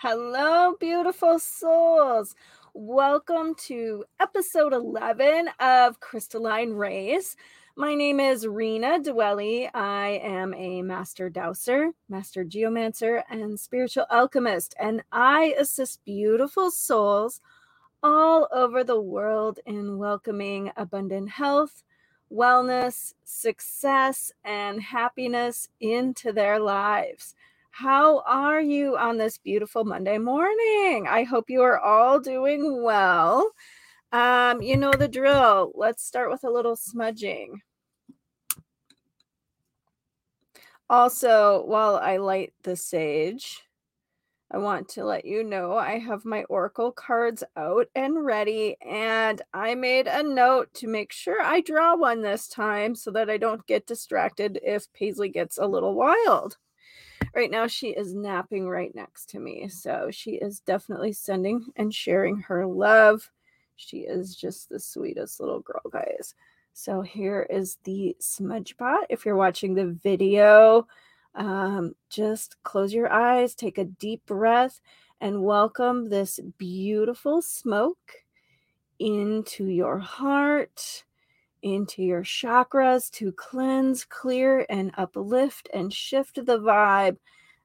Hello, beautiful souls. Welcome to episode 11 of Crystalline Rays. My name is Rena Dwelly. I am a master dowser, master geomancer, and spiritual alchemist, and I assist beautiful souls all over the world in welcoming abundant health, wellness, success, and happiness into their lives. How are you on this beautiful Monday morning? I hope you are all doing well. Um, you know the drill. Let's start with a little smudging. Also, while I light the sage, I want to let you know I have my Oracle cards out and ready, and I made a note to make sure I draw one this time so that I don't get distracted if Paisley gets a little wild right now she is napping right next to me. So she is definitely sending and sharing her love. She is just the sweetest little girl, guys. So here is the smudge pot. If you're watching the video, um, just close your eyes, take a deep breath, and welcome this beautiful smoke into your heart into your chakras to cleanse, clear, and uplift and shift the vibe,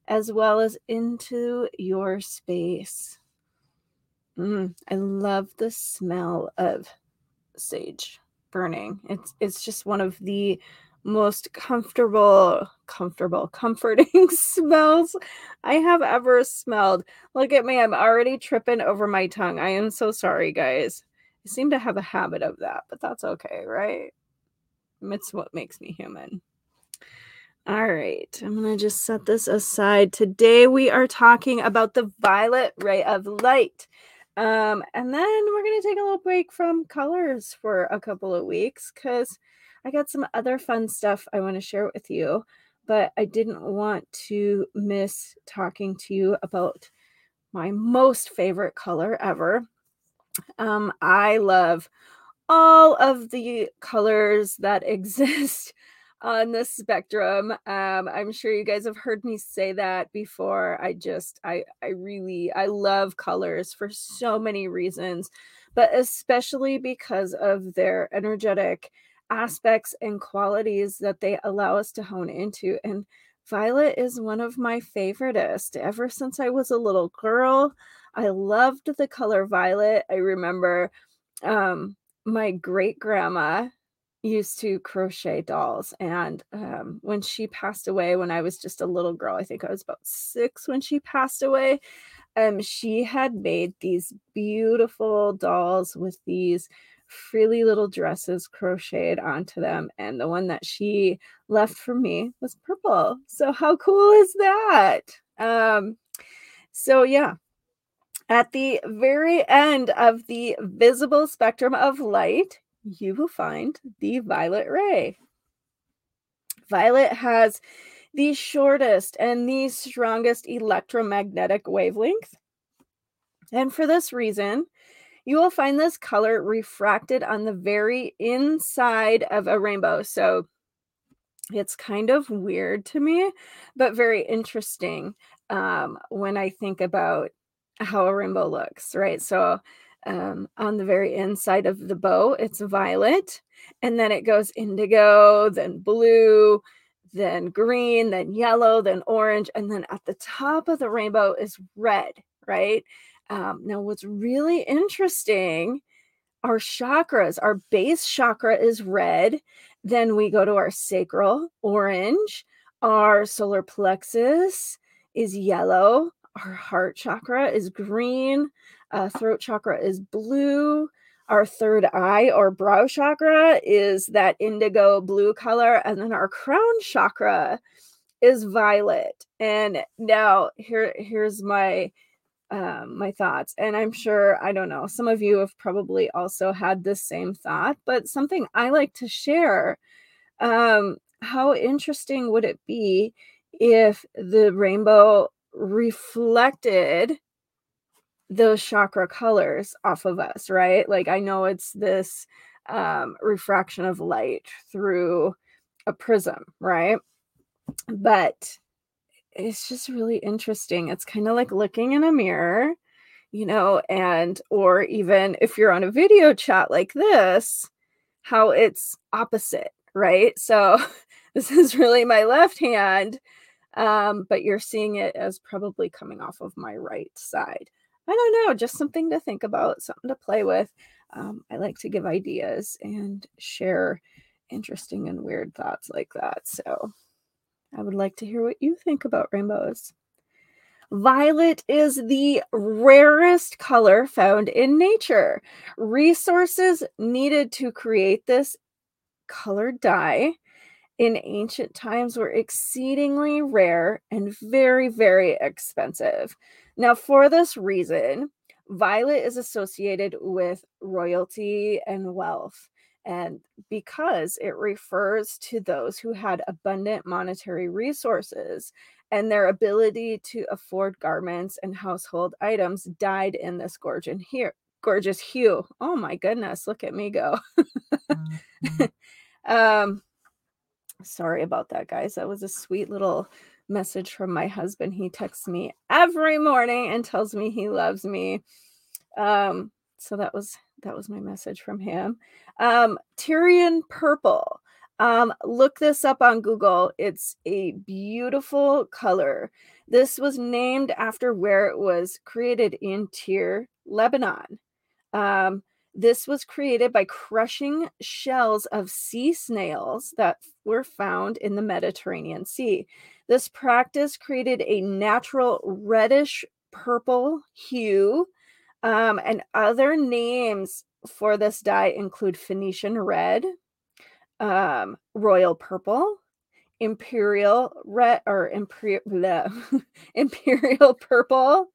as well as into your space. Mm, I love the smell of sage burning. It's it's just one of the most comfortable, comfortable, comforting smells I have ever smelled. Look at me, I'm already tripping over my tongue. I am so sorry, guys. I seem to have a habit of that, but that's okay, right? It's what makes me human. All right, I'm going to just set this aside. Today we are talking about the violet ray of light. Um, and then we're going to take a little break from colors for a couple of weeks because I got some other fun stuff I want to share with you. But I didn't want to miss talking to you about my most favorite color ever, um, I love all of the colors that exist on the spectrum. Um, I'm sure you guys have heard me say that before. I just, I, I really, I love colors for so many reasons, but especially because of their energetic aspects and qualities that they allow us to hone into. And violet is one of my favoriteest ever since I was a little girl. I loved the color violet. I remember um, my great grandma used to crochet dolls. And um, when she passed away, when I was just a little girl, I think I was about six when she passed away, um, she had made these beautiful dolls with these frilly little dresses crocheted onto them. And the one that she left for me was purple. So, how cool is that? Um, so, yeah, at the very end of the visible spectrum of light, you will find the violet ray. Violet has the shortest and the strongest electromagnetic wavelength. And for this reason, you will find this color refracted on the very inside of a rainbow. So it's kind of weird to me, but very interesting um, when I think about how a rainbow looks, right? So um, on the very inside of the bow, it's violet, and then it goes indigo, then blue, then green, then yellow, then orange, and then at the top of the rainbow is red, right? Um, now, what's really interesting our chakras, our base chakra is red. Then we go to our sacral, orange. Our solar plexus is yellow our heart chakra is green, uh, throat chakra is blue, our third eye or brow chakra is that indigo blue color, and then our crown chakra is violet. And now here here's my um, my thoughts, and I'm sure I don't know some of you have probably also had this same thought, but something I like to share. Um, how interesting would it be if the rainbow reflected those chakra colors off of us, right? Like I know it's this um, refraction of light through a prism, right? But it's just really interesting. It's kind of like looking in a mirror, you know, and or even if you're on a video chat like this, how it's opposite, right? So this is really my left hand, um, but you're seeing it as probably coming off of my right side. I don't know, just something to think about, something to play with. Um, I like to give ideas and share interesting and weird thoughts like that. So I would like to hear what you think about rainbows. Violet is the rarest color found in nature. Resources needed to create this colored dye in ancient times were exceedingly rare and very, very expensive. Now, for this reason, violet is associated with royalty and wealth. And because it refers to those who had abundant monetary resources and their ability to afford garments and household items dyed in this gorgeous here gorgeous hue. Oh my goodness, look at me go. mm-hmm. um sorry about that guys. That was a sweet little message from my husband. He texts me every morning and tells me he loves me. Um so that was that was my message from him. Um, Tyrian purple. Um, look this up on Google. It's a beautiful color. This was named after where it was created in Tyre, Lebanon. Um, this was created by crushing shells of sea snails that were found in the Mediterranean Sea. This practice created a natural reddish purple hue um, and other names for this dye include Phoenician red, um, royal purple, imperial red or imperial imperial purple,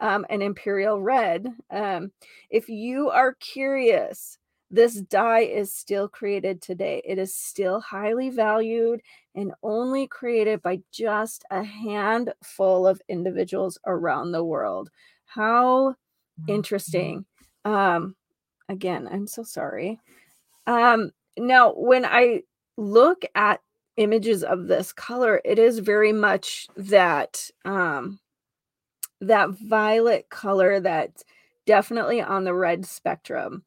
um, and imperial red. Um, if you are curious, this dye is still created today. It is still highly valued and only created by just a handful of individuals around the world. How Mm-hmm. interesting. Um, again, I'm so sorry. Um, now, when I look at images of this color, it is very much that um, that violet color that's definitely on the red spectrum.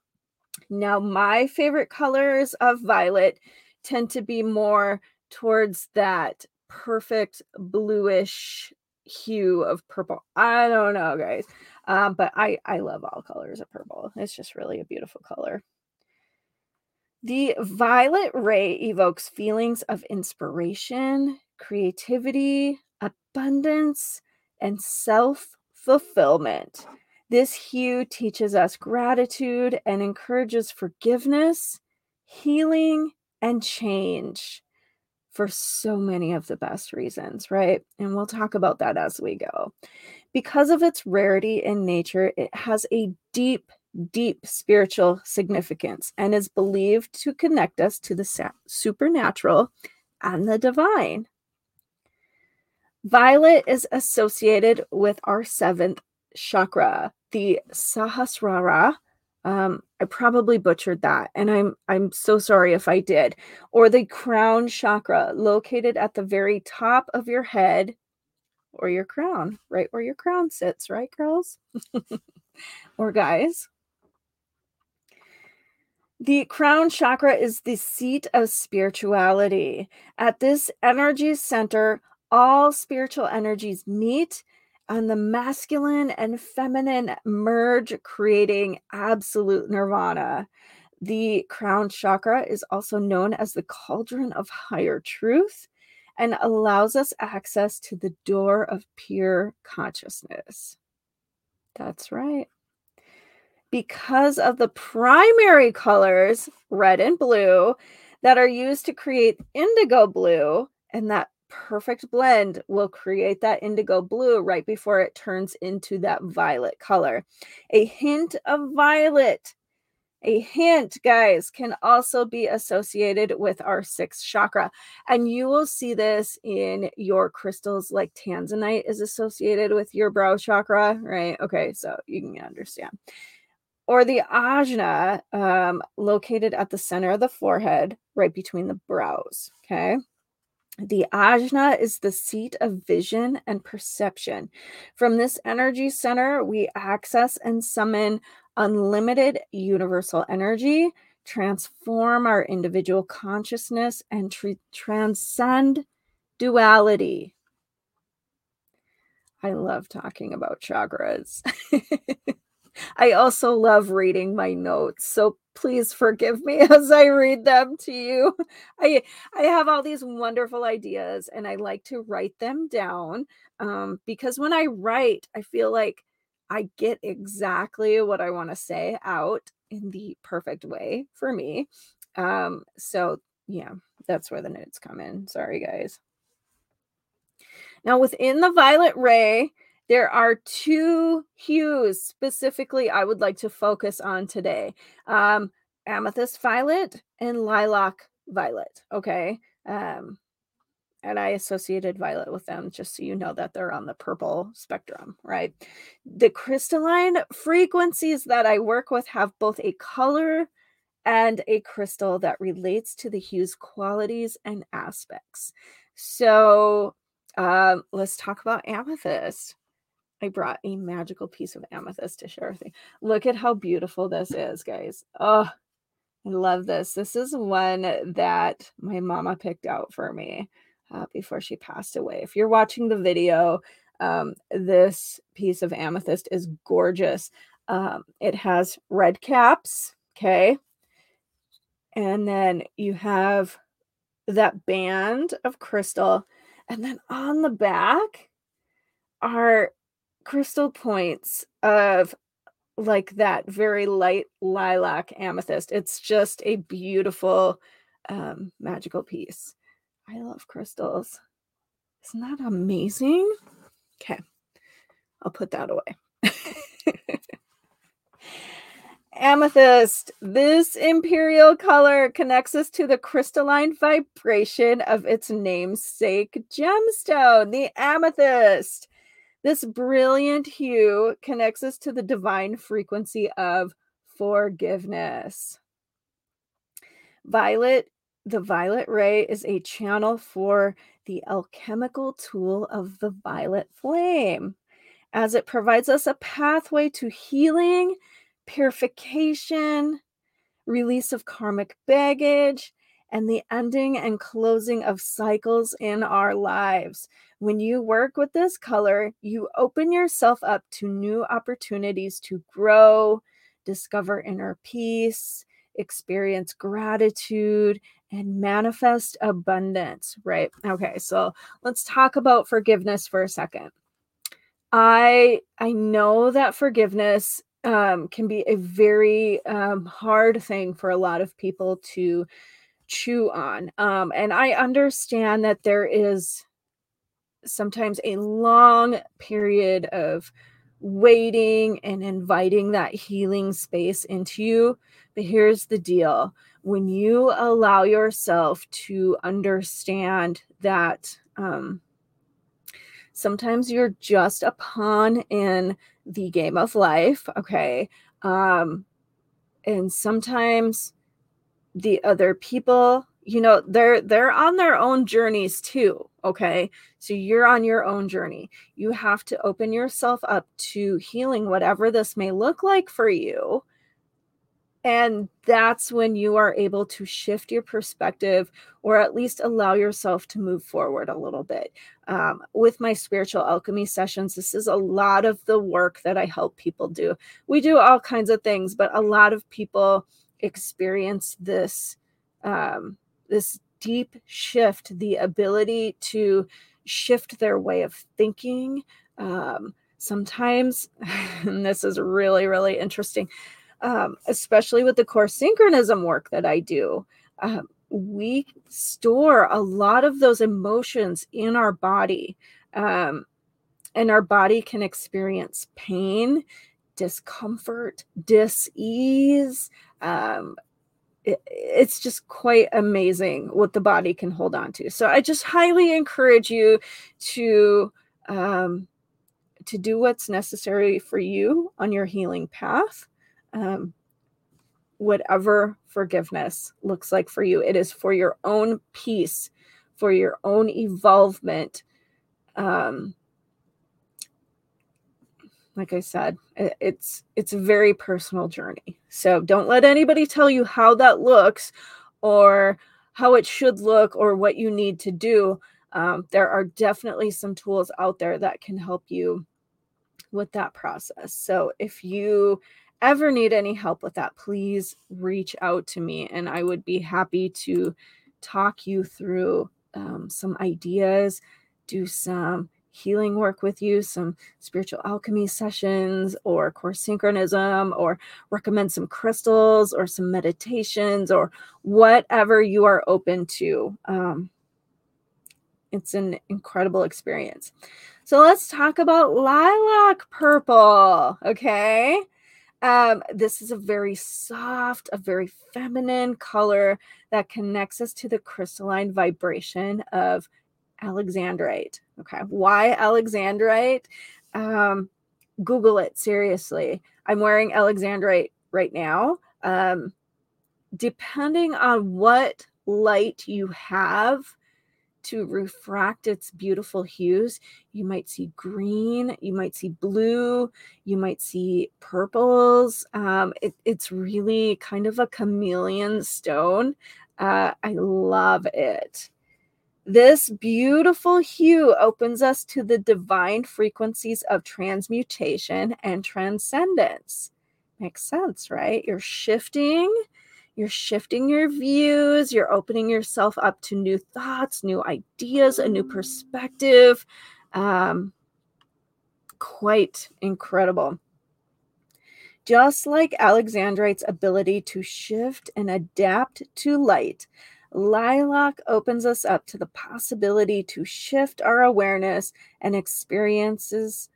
Now, my favorite colors of violet tend to be more towards that perfect bluish hue of purple. I don't know, guys. Um, but I, I love all colors of purple. It's just really a beautiful color. The violet ray evokes feelings of inspiration, creativity, abundance, and self fulfillment. This hue teaches us gratitude and encourages forgiveness, healing, and change for so many of the best reasons, right? And we'll talk about that as we go. Because of its rarity in nature, it has a deep, deep spiritual significance and is believed to connect us to the supernatural and the divine. Violet is associated with our seventh chakra, the Sahasrara. Um, I probably butchered that, and I'm I'm so sorry if I did. Or the crown chakra, located at the very top of your head or your crown, right where your crown sits, right, girls? or guys. The crown chakra is the seat of spirituality. At this energy center, all spiritual energies meet and the masculine and feminine merge, creating absolute nirvana. The crown chakra is also known as the cauldron of higher truth and allows us access to the door of pure consciousness. That's right. Because of the primary colors, red and blue, that are used to create indigo blue, and that perfect blend will create that indigo blue right before it turns into that violet color. A hint of violet a hint, guys, can also be associated with our sixth chakra. And you will see this in your crystals, like tanzanite is associated with your brow chakra, right? Okay, so you can understand. Or the ajna, um, located at the center of the forehead, right between the brows. Okay. The ajna is the seat of vision and perception. From this energy center, we access and summon unlimited universal energy, transform our individual consciousness, and tr- transcend duality. I love talking about chakras. I also love reading my notes. So please forgive me as I read them to you. I I have all these wonderful ideas and I like to write them down um, because when I write, I feel like I get exactly what I want to say out in the perfect way for me. Um, so yeah, that's where the notes come in. Sorry, guys. Now, within the violet ray, there are two hues specifically I would like to focus on today um, amethyst violet and lilac violet. Okay. Um, and I associated violet with them just so you know that they're on the purple spectrum, right? The crystalline frequencies that I work with have both a color and a crystal that relates to the hue's qualities and aspects. So um, let's talk about amethyst. I brought a magical piece of amethyst to share with you. Look at how beautiful this is, guys. Oh, I love this. This is one that my mama picked out for me uh, before she passed away. If you're watching the video, um, this piece of amethyst is gorgeous. Um, it has red caps, okay? And then you have that band of crystal. And then on the back are crystal points of like that very light lilac amethyst. It's just a beautiful um, magical piece. I love crystals. Isn't that amazing? Okay, I'll put that away. Amethyst. This imperial color connects us to the crystalline vibration of its namesake gemstone, the amethyst. This brilliant hue connects us to the divine frequency of forgiveness. Violet, the violet ray is a channel for the alchemical tool of the violet flame, as it provides us a pathway to healing, purification, release of karmic baggage, and the ending and closing of cycles in our lives. When you work with this color, you open yourself up to new opportunities to grow, discover inner peace, experience gratitude, and manifest abundance, right? Okay, so let's talk about forgiveness for a second. I I know that forgiveness um, can be a very um, hard thing for a lot of people to chew on. Um, and I understand that there is sometimes a long period of waiting and inviting that healing space into you. But here's the deal when you allow yourself to understand that um, sometimes you're just a pawn in the game of life, okay? Um, and sometimes the other people you know they're they're on their own journeys too okay so you're on your own journey you have to open yourself up to healing whatever this may look like for you and that's when you are able to shift your perspective or at least allow yourself to move forward a little bit. Um, with my spiritual alchemy sessions, this is a lot of the work that I help people do. We do all kinds of things, but a lot of people experience this um, this deep shift, the ability to shift their way of thinking. Um, sometimes, and this is really really interesting, um, especially with the core synchronism work that I do. Um, we store a lot of those emotions in our body. Um, and our body can experience pain discomfort, dis-ease. Um, it, it's just quite amazing what the body can hold on to. So I just highly encourage you to um, to do what's necessary for you on your healing path. Um, whatever forgiveness looks like for you, it is for your own peace, for your own evolvement. Um, like I said, it's it's a very personal journey. So don't let anybody tell you how that looks or how it should look or what you need to do. Um, there are definitely some tools out there that can help you with that process. So if you ever need any help with that, please reach out to me and I would be happy to talk you through um, some ideas, do some healing work with you, some spiritual alchemy sessions or core synchronism, or recommend some crystals or some meditations or whatever you are open to. Um, it's an incredible experience. So let's talk about lilac purple. Okay. Um, this is a very soft, a very feminine color that connects us to the crystalline vibration of alexandrite. Okay. Why alexandrite? Um, Google it seriously. I'm wearing alexandrite right now. Um, depending on what light you have, to refract its beautiful hues. You might see green, you might see blue, you might see purples. Um, it, it's really kind of a chameleon stone. Uh, I love it. This beautiful hue opens us to the divine frequencies of transmutation and transcendence. Makes sense, right? You're shifting you're shifting your views, you're opening yourself up to new thoughts, new ideas, a new perspective. Um, quite incredible. Just like Alexandrite's ability to shift and adapt to light, Lilac opens us up to the possibility to shift our awareness and experiences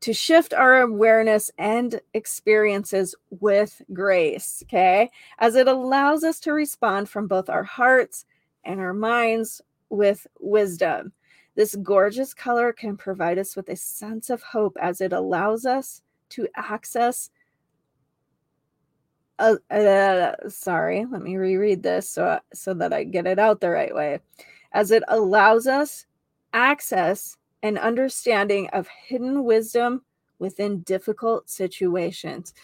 to shift our awareness and experiences with grace, okay? As it allows us to respond from both our hearts and our minds with wisdom. This gorgeous color can provide us with a sense of hope as it allows us to access. Uh, uh, sorry, let me reread this so, so that I get it out the right way. As it allows us access and understanding of hidden wisdom within difficult situations.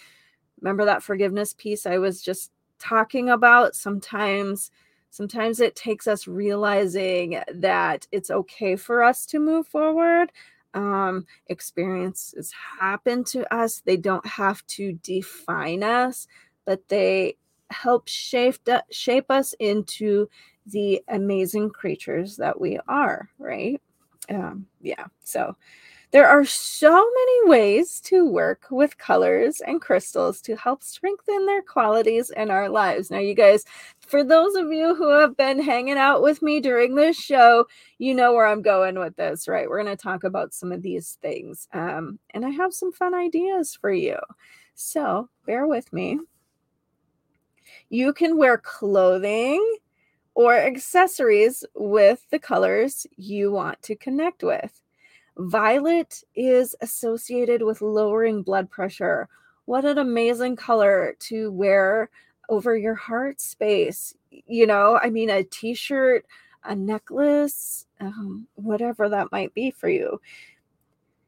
Remember that forgiveness piece I was just talking about? Sometimes sometimes it takes us realizing that it's okay for us to move forward. Um, experiences happen to us. They don't have to define us, but they help shape shape us into the amazing creatures that we are, right? um, yeah so there are so many ways to work with colors and crystals to help strengthen their qualities in our lives. Now, you guys, for those of you who have been hanging out with me during this show, you know where I'm going with this, right? We're going to talk about some of these things. Um, and I have some fun ideas for you. So bear with me. You can wear clothing or accessories with the colors you want to connect with. Violet is associated with lowering blood pressure. What an amazing color to wear over your heart space. You know, I mean, a t shirt, a necklace, um, whatever that might be for you.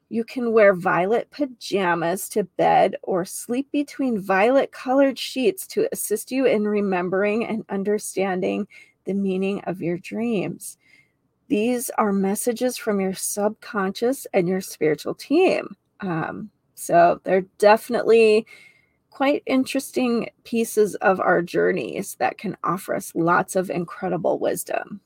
You can wear violet pajamas to bed or sleep between violet colored sheets to assist you in remembering and understanding the meaning of your dreams. These are messages from your subconscious and your spiritual team. Um, so they're definitely quite interesting pieces of our journeys that can offer us lots of incredible wisdom.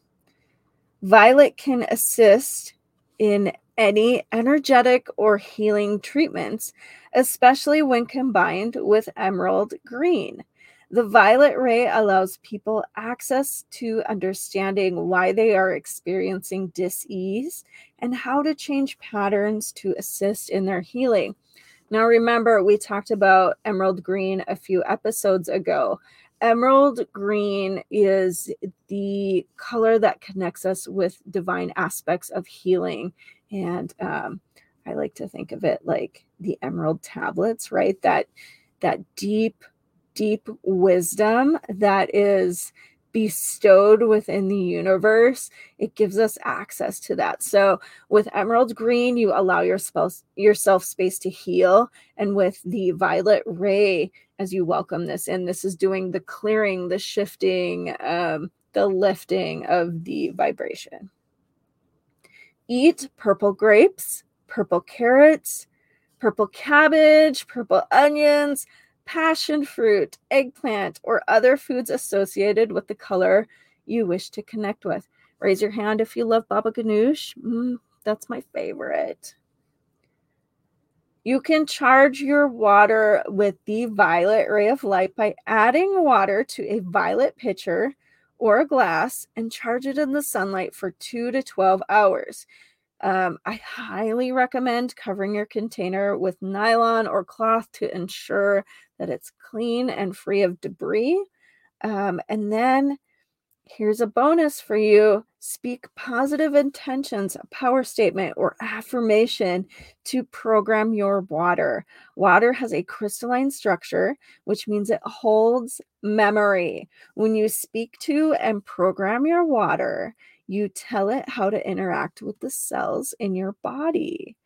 Violet can assist in any energetic or healing treatments, especially when combined with emerald green. The violet ray allows people access to understanding why they are experiencing dis-ease and how to change patterns to assist in their healing. Now, remember, we talked about emerald green a few episodes ago. Emerald green is the color that connects us with divine aspects of healing. And um, I like to think of it like the emerald tablets, right? That that deep deep wisdom that is bestowed within the universe, it gives us access to that. So with emerald green, you allow yourself yourself space to heal, and with the violet ray, as you welcome this in, this is doing the clearing, the shifting, um, the lifting of the vibration. Eat purple grapes, purple carrots, purple cabbage, purple onions, passion fruit, eggplant, or other foods associated with the color you wish to connect with. Raise your hand if you love baba ganoush. Mm, that's my favorite. You can charge your water with the violet ray of light by adding water to a violet pitcher or a glass and charge it in the sunlight for 2 to 12 hours. Um, I highly recommend covering your container with nylon or cloth to ensure that it's clean and free of debris. Um, and then here's a bonus for you speak positive intentions, a power statement, or affirmation to program your water. Water has a crystalline structure, which means it holds memory. When you speak to and program your water, you tell it how to interact with the cells in your body.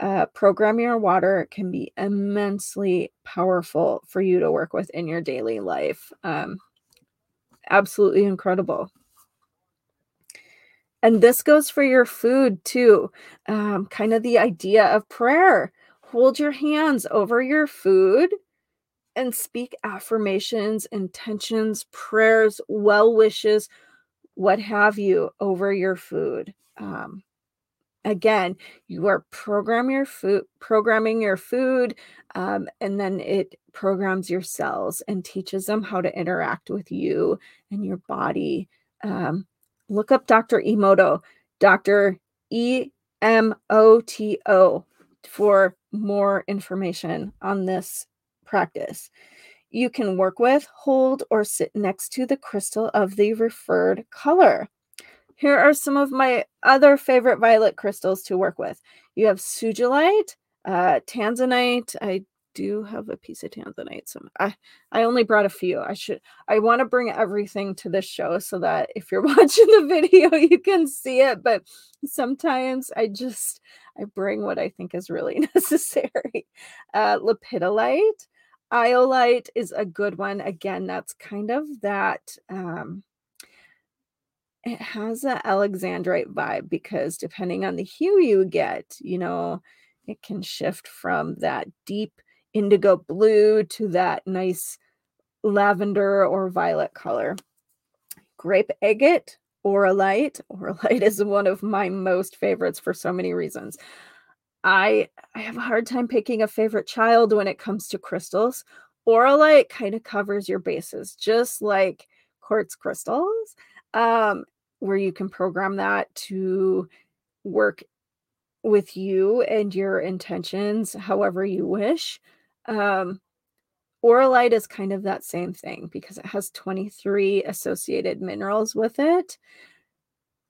Uh, programming your water can be immensely powerful for you to work with in your daily life. Um, absolutely incredible. And this goes for your food too. Um, kind of the idea of prayer. Hold your hands over your food and speak affirmations, intentions, prayers, well wishes what have you over your food. Um, again, you are program your food, programming your food, um, and then it programs your cells and teaches them how to interact with you and your body. Um, look up Dr. Emoto, Dr. E M O T O, for more information on this practice you can work with, hold, or sit next to the crystal of the referred color. Here are some of my other favorite violet crystals to work with. You have sugilite, uh, tanzanite. I do have a piece of tanzanite. So I, I only brought a few. I should I want to bring everything to this show so that if you're watching the video, you can see it. But sometimes I just I bring what I think is really necessary. Uh, lepidolite, Iolite is a good one. Again, that's kind of that um it has a alexandrite vibe because depending on the hue you get, you know, it can shift from that deep indigo blue to that nice lavender or violet color. Grape agate, auralite. Auralite is one of my most favorites for so many reasons. I I have a hard time picking a favorite child when it comes to crystals. Auralite kind of covers your bases, just like quartz crystals, um, where you can program that to work with you and your intentions however you wish. Um, Auralite is kind of that same thing because it has 23 associated minerals with it.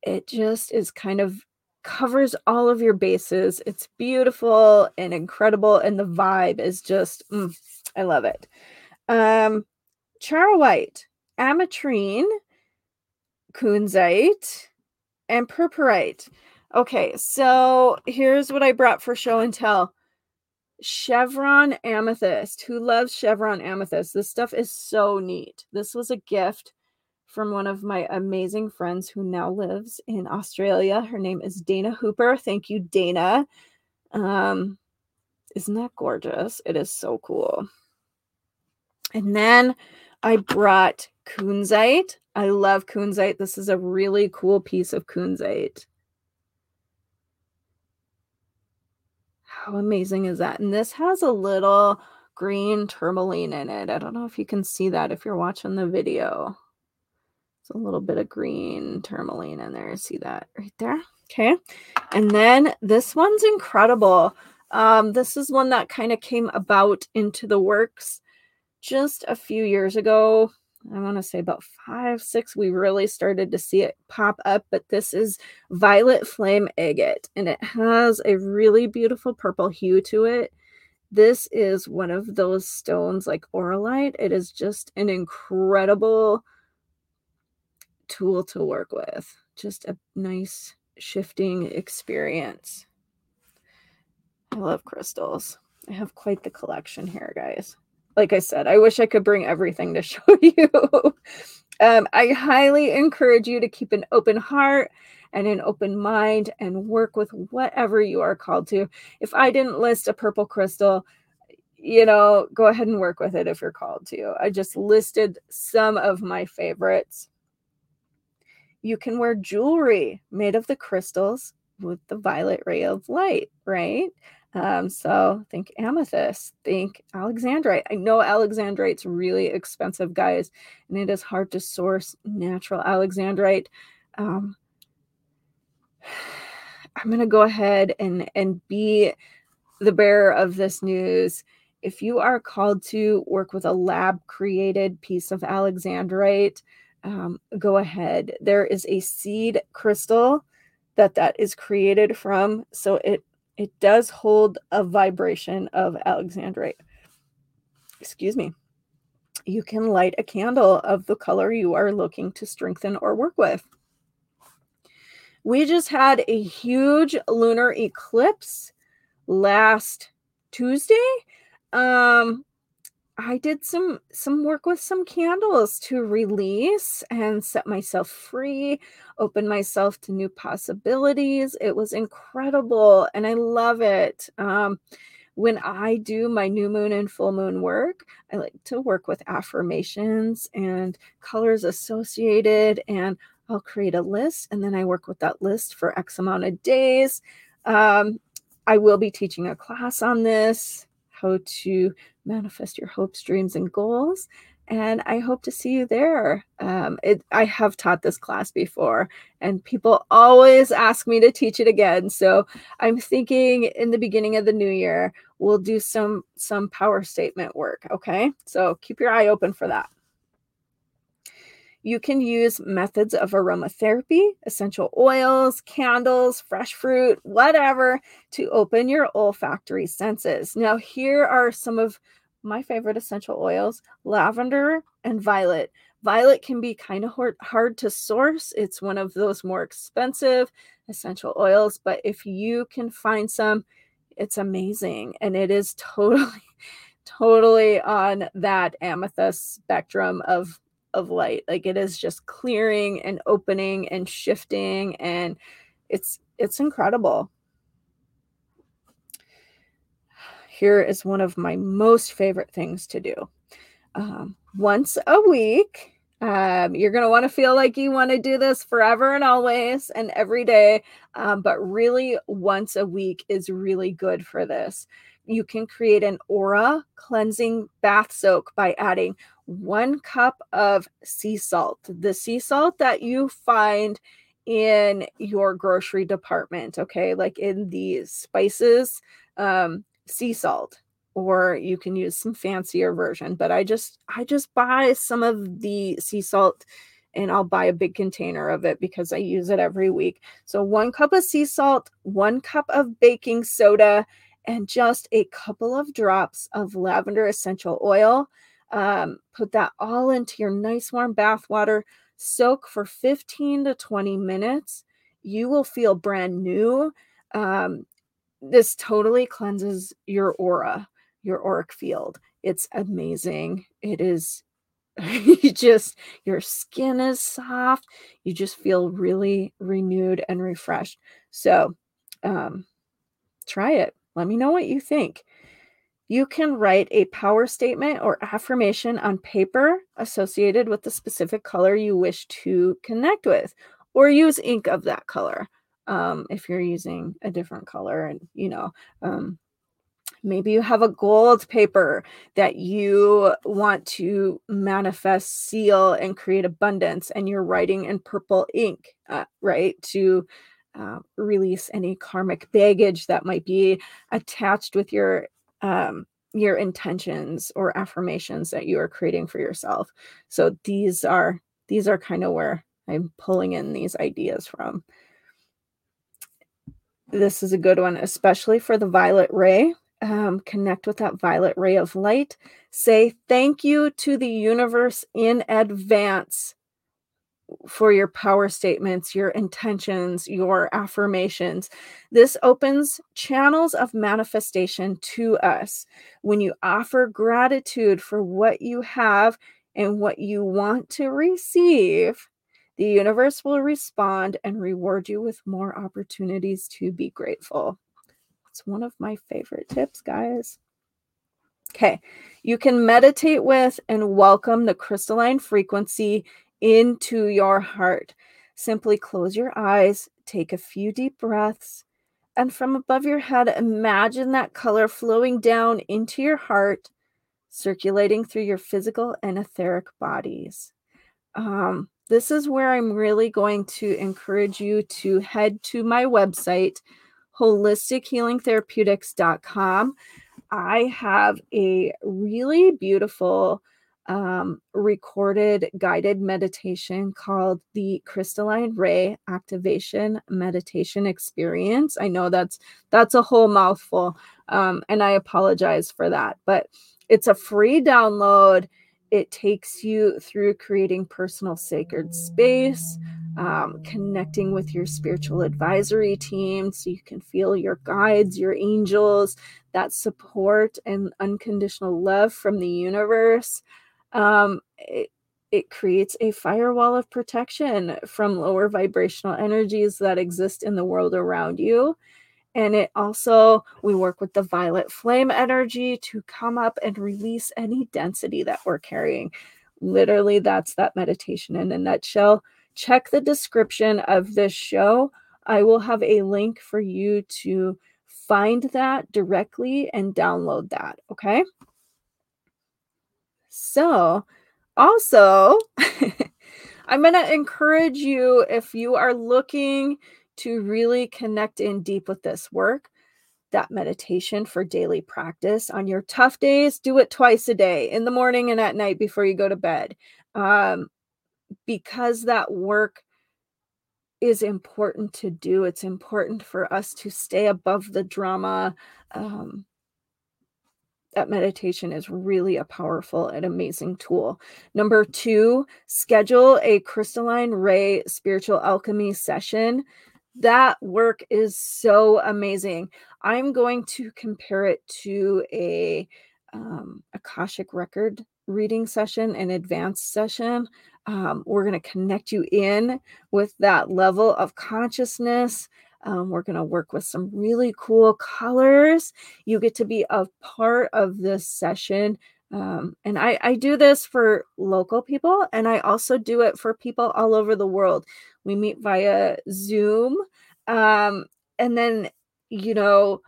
It just is kind of covers all of your bases. It's beautiful and incredible, and the vibe is just, mm, I love it. Um, charoite, ametrine, kunzite, and purpurite. Okay, so here's what I brought for show and tell. Chevron amethyst. Who loves chevron amethyst? This stuff is so neat. This was a gift from one of my amazing friends who now lives in Australia. Her name is Dana Hooper. Thank you, Dana. Um, isn't that gorgeous? It is so cool. And then I brought kunzite. I love kunzite. This is a really cool piece of kunzite. How amazing is that? And this has a little green tourmaline in it. I don't know if you can see that if you're watching the video. It's a little bit of green tourmaline in there. See that right there? Okay. And then this one's incredible. Um, this is one that kind of came about into the works just a few years ago. I want to say about five, six, we really started to see it pop up. But this is Violet Flame Agate, and it has a really beautiful purple hue to it. This is one of those stones like Auralite. It is just an incredible tool to work with. Just a nice shifting experience. I love crystals. I have quite the collection here, guys. Like I said, I wish I could bring everything to show you. um, I highly encourage you to keep an open heart and an open mind and work with whatever you are called to. If I didn't list a purple crystal, you know, go ahead and work with it if you're called to. I just listed some of my favorites. You can wear jewelry made of the crystals with the violet ray of light, right? Um, so think amethyst, think alexandrite. I know alexandrite's really expensive, guys, and it is hard to source natural alexandrite. Um, I'm gonna go ahead and and be the bearer of this news. If you are called to work with a lab created piece of alexandrite, um, go ahead. There is a seed crystal that that is created from, so it it does hold a vibration of alexandrite. Excuse me. You can light a candle of the color you are looking to strengthen or work with. We just had a huge lunar eclipse last Tuesday. Um, I did some some work with some candles to release and set myself free, open myself to new possibilities. It was incredible and I love it. Um, when I do my new moon and full moon work, I like to work with affirmations and colors associated and I'll create a list and then I work with that list for X amount of days. Um, I will be teaching a class on this how to manifest your hopes, dreams, and goals. And I hope to see you there. Um, it, I have taught this class before, and people always ask me to teach it again. So I'm thinking in the beginning of the new year, we'll do some some power statement work. Okay, so keep your eye open for that. You can use methods of aromatherapy, essential oils, candles, fresh fruit, whatever to open your olfactory senses. Now, here are some of my favorite essential oils lavender and violet. Violet can be kind of hard, to source. It's one of those more expensive essential oils, but if you can find some, it's amazing. And it is totally, totally on that amethyst spectrum of of light. Like it is just clearing and opening and shifting and it's it's incredible. Here is one of my most favorite things to do. Um, once a week, um, you're going to want to feel like you want to do this forever and always and every day. Um, but really, once a week is really good for this. You can create an aura cleansing bath soak by adding one cup of sea salt, the sea salt that you find in your grocery department, okay, like in the spices, um, sea salt, or you can use some fancier version. But I just I just buy some of the sea salt and I'll buy a big container of it because I use it every week. So one cup of sea salt, one cup of baking soda, and just a couple of drops of lavender essential oil. Um, put that all into your nice warm bath water. Soak for 15 to 20 minutes. You will feel brand new. Um, this totally cleanses your aura, your auric field. It's amazing. It is you just your skin is soft you just feel really renewed and refreshed so um try it let me know what you think you can write a power statement or affirmation on paper associated with the specific color you wish to connect with, or use ink of that color um, if you're using a different color. And, you know, um, maybe you have a gold paper that you want to manifest, seal, and create abundance, and you're writing in purple ink, uh, right? To uh, release any karmic baggage that might be attached with your um, your intentions or affirmations that you are creating for yourself. So these are these are kind of where I'm pulling in these ideas from. This is a good one, especially for the violet ray. Um, connect with that violet ray of light. Say thank you to the universe in advance for your power statements, your intentions, your affirmations. This opens channels of manifestation to us. When you offer gratitude for what you have and what you want to receive, the universe will respond and reward you with more opportunities to be grateful. It's one of my favorite tips, guys. Okay, you can meditate with and welcome the crystalline frequency into your heart. Simply close your eyes, take a few deep breaths, and from above your head, imagine that color flowing down into your heart, circulating through your physical and etheric bodies. Um, this is where I'm really going to encourage you to head to my website, holistichealingtherapeutics.com. I have a really beautiful um, recorded guided meditation called the crystalline ray activation meditation experience. I know that's that's a whole mouthful um, and i apologize for that but it's a free download. It takes you through creating personal sacred space um, connecting with your spiritual advisory team so you can feel your guides your angels that support and unconditional love from the universe um, it, it creates a firewall of protection from lower vibrational energies that exist in the world around you. And it also, we work with the violet flame energy to come up and release any density that we're carrying. Literally, that's that meditation in a nutshell. Check the description of this show. I will have a link for you to find that directly and download that. Okay. So, also, I'm going to encourage you if you are looking to really connect in deep with this work, that meditation for daily practice on your tough days, do it twice a day in the morning and at night before you go to bed. Um, because that work is important to do, it's important for us to stay above the drama. Um, that meditation is really a powerful and amazing tool. Number two, schedule a crystalline ray spiritual alchemy session. That work is so amazing. I'm going to compare it to a um, Akashic record reading session, an advanced session. Um, we're going to connect you in with that level of consciousness um, we're going to work with some really cool colors. You get to be a part of this session. Um, and I, I do this for local people, and I also do it for people all over the world. We meet via Zoom. Um, and then, you know,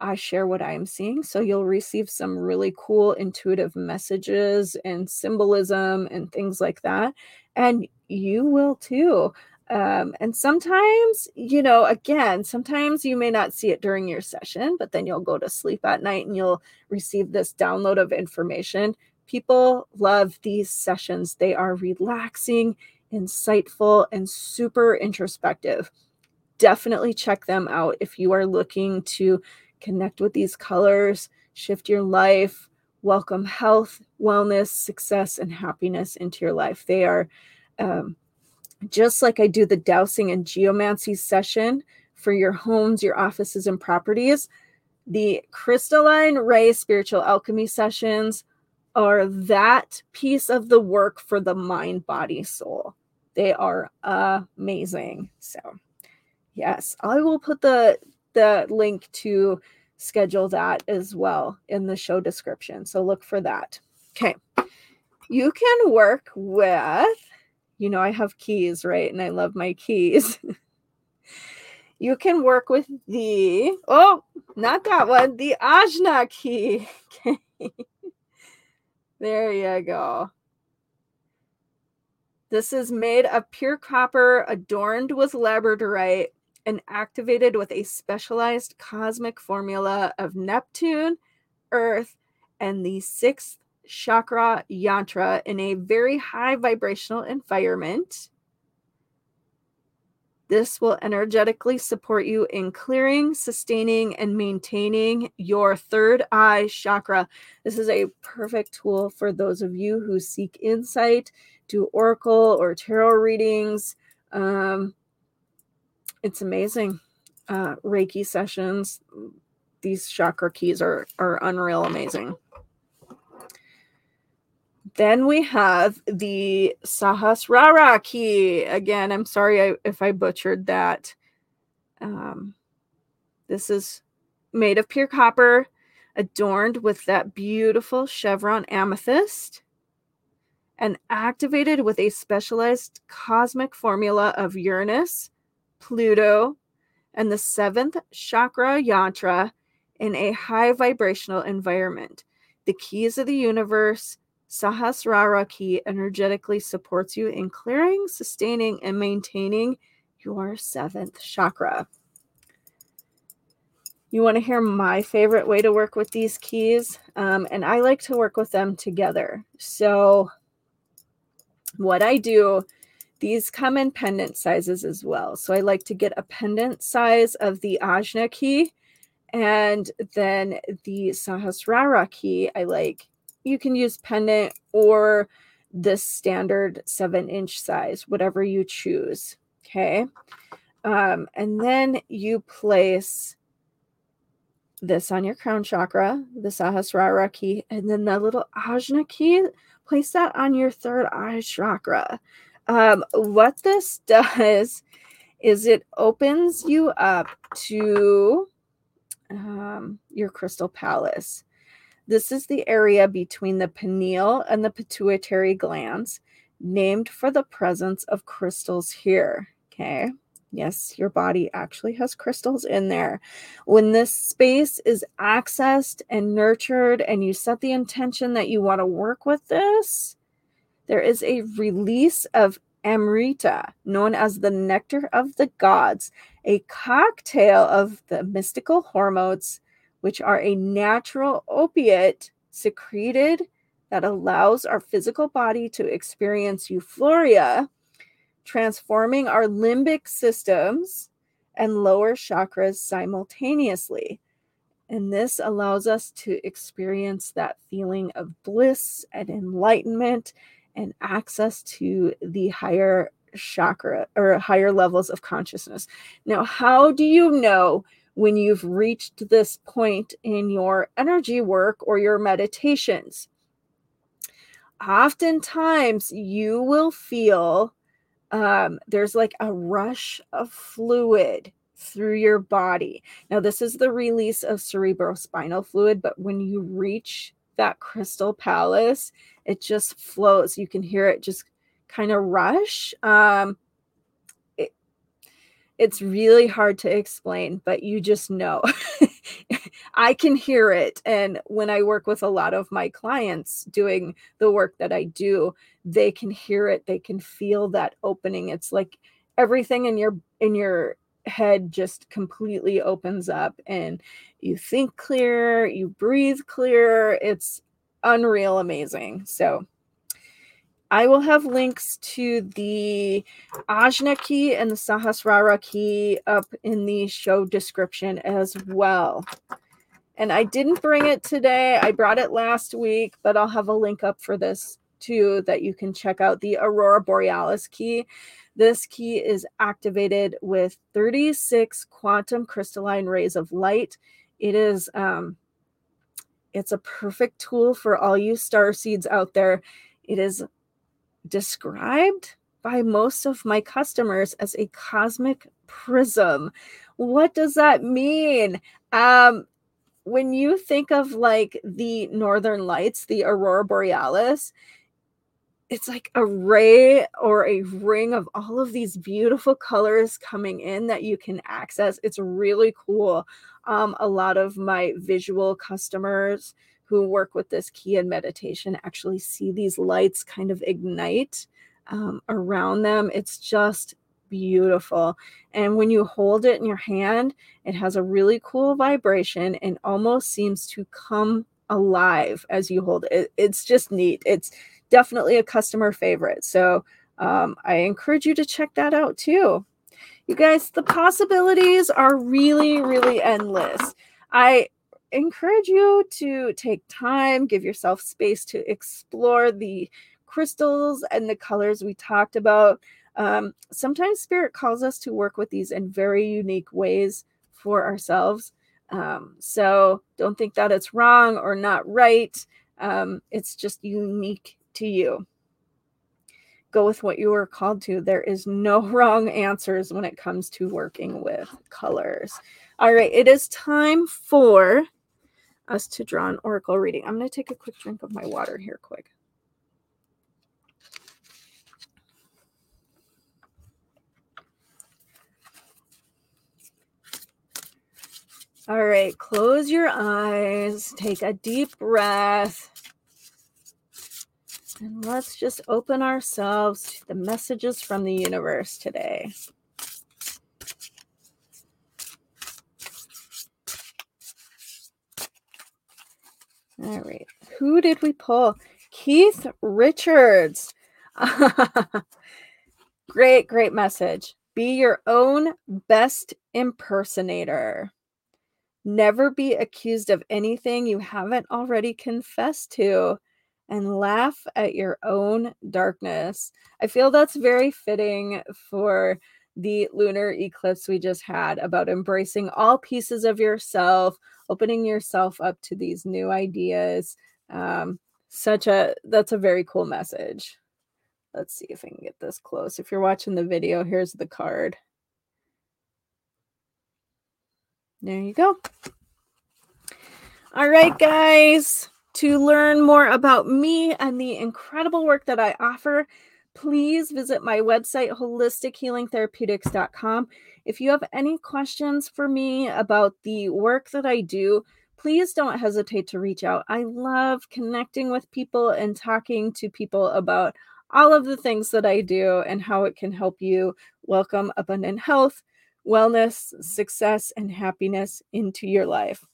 I share what I am seeing. So you'll receive some really cool intuitive messages and symbolism and things like that. And you will too. Um, and sometimes, you know, again, sometimes you may not see it during your session, but then you'll go to sleep at night and you'll receive this download of information. People love these sessions. They are relaxing, insightful, and super introspective. Definitely check them out if you are looking to connect with these colors, shift your life, welcome health, wellness, success, and happiness into your life. They are um, just like I do the dowsing and geomancy session for your homes, your offices, and properties, the crystalline ray spiritual alchemy sessions are that piece of the work for the mind, body, soul. They are amazing. So, yes, I will put the the link to schedule that as well in the show description. So look for that. Okay. You can work with you know, I have keys, right? And I love my keys. you can work with the, oh, not that one, the Ajna key. Okay. there you go. This is made of pure copper, adorned with labradorite, and activated with a specialized cosmic formula of Neptune, Earth, and the sixth chakra yantra in a very high vibrational environment. This will energetically support you in clearing, sustaining, and maintaining your third eye chakra. This is a perfect tool for those of you who seek insight, do oracle or tarot readings. Um, it's amazing. Uh, Reiki sessions, these chakra keys are, are unreal amazing. Then we have the Sahasrara key. Again, I'm sorry if I butchered that. Um, this is made of pure copper, adorned with that beautiful chevron amethyst, and activated with a specialized cosmic formula of Uranus, Pluto, and the seventh chakra yantra in a high vibrational environment. The keys of the universe Sahasrara key energetically supports you in clearing, sustaining, and maintaining your seventh chakra. You want to hear my favorite way to work with these keys? Um, and I like to work with them together. So, what I do, these come in pendant sizes as well. So, I like to get a pendant size of the Ajna key and then the Sahasrara key. I like you can use pendant or the standard seven inch size, whatever you choose. Okay. Um, and then you place this on your crown chakra, the Sahasrara key, and then the little Ajna key, place that on your third eye chakra. Um, what this does is it opens you up to um, your crystal palace. This is the area between the pineal and the pituitary glands, named for the presence of crystals here. Okay. Yes, your body actually has crystals in there. When this space is accessed and nurtured, and you set the intention that you want to work with this, there is a release of amrita, known as the nectar of the gods, a cocktail of the mystical hormones which are a natural opiate secreted that allows our physical body to experience euphoria, transforming our limbic systems and lower chakras simultaneously. And this allows us to experience that feeling of bliss and enlightenment and access to the higher chakra or higher levels of consciousness. Now, how do you know when you've reached this point in your energy work or your meditations. Oftentimes, you will feel um, there's like a rush of fluid through your body. Now, this is the release of cerebrospinal fluid, but when you reach that crystal palace, it just flows. You can hear it just kind of rush. Um, it's really hard to explain, but you just know. I can hear it. And when I work with a lot of my clients doing the work that I do, they can hear it. They can feel that opening. It's like everything in your in your head just completely opens up and you think clear, you breathe clear. It's unreal amazing. So I will have links to the Ajna key and the Sahasrara key up in the show description as well. And I didn't bring it today. I brought it last week, but I'll have a link up for this too that you can check out the Aurora Borealis key. This key is activated with 36 quantum crystalline rays of light. It is um it's a perfect tool for all you star seeds out there. It is described by most of my customers as a cosmic prism. What does that mean? Um, when you think of like the northern lights, the aurora borealis, it's like a ray or a ring of all of these beautiful colors coming in that you can access. It's really cool. Um, a lot of my visual customers who work with this key in meditation actually see these lights kind of ignite um, around them. It's just beautiful. And when you hold it in your hand, it has a really cool vibration and almost seems to come alive as you hold it. It's just neat. It's definitely a customer favorite. So um, I encourage you to check that out too. You guys, the possibilities are really, really endless. I encourage you to take time, give yourself space to explore the crystals and the colors we talked about. Um, sometimes spirit calls us to work with these in very unique ways for ourselves. Um, so don't think that it's wrong or not right. Um, it's just unique to you. Go with what you are called to. There is no wrong answers when it comes to working with colors. All right, it is time for us to draw an oracle reading. I'm going to take a quick drink of my water here, quick. All right, close your eyes, take a deep breath, and let's just open ourselves to the messages from the universe today. All right, who did we pull? Keith Richards. great, great message. Be your own best impersonator. Never be accused of anything you haven't already confessed to and laugh at your own darkness. I feel that's very fitting for the lunar eclipse we just had about embracing all pieces of yourself, opening yourself up to these new ideas. Um, such a that's a very cool message. Let's see if I can get this close. If you're watching the video, here's the card. There you go. All right, guys. To learn more about me and the incredible work that I offer, please visit my website, holistichealingtherapeutics.com. If you have any questions for me about the work that I do, please don't hesitate to reach out. I love connecting with people and talking to people about all of the things that I do and how it can help you welcome abundant health, wellness, success, and happiness into your life.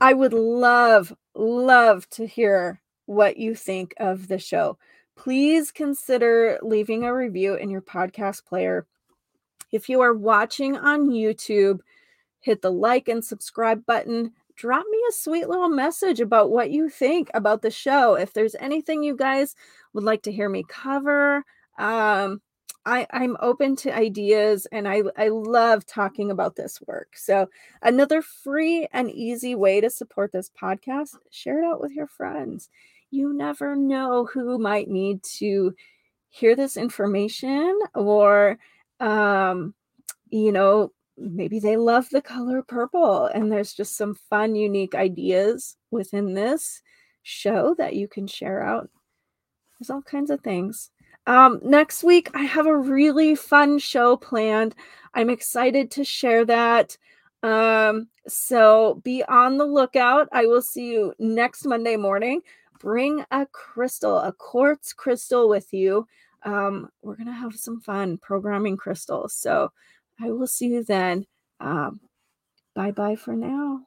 I would love, love to hear what you think of the show. Please consider leaving a review in your podcast player. If you are watching on YouTube, hit the like and subscribe button. Drop me a sweet little message about what you think about the show. If there's anything you guys would like to hear me cover, um, I, I'm open to ideas and I, I love talking about this work. So, another free and easy way to support this podcast, share it out with your friends. You never know who might need to hear this information or, um, you know, maybe they love the color purple and there's just some fun, unique ideas within this show that you can share out. There's all kinds of things. Um, next week, I have a really fun show planned. I'm excited to share that. Um, so be on the lookout. I will see you next Monday morning. Bring a crystal, a quartz crystal with you. Um, we're going to have some fun programming crystals. So I will see you then. Um, bye bye for now.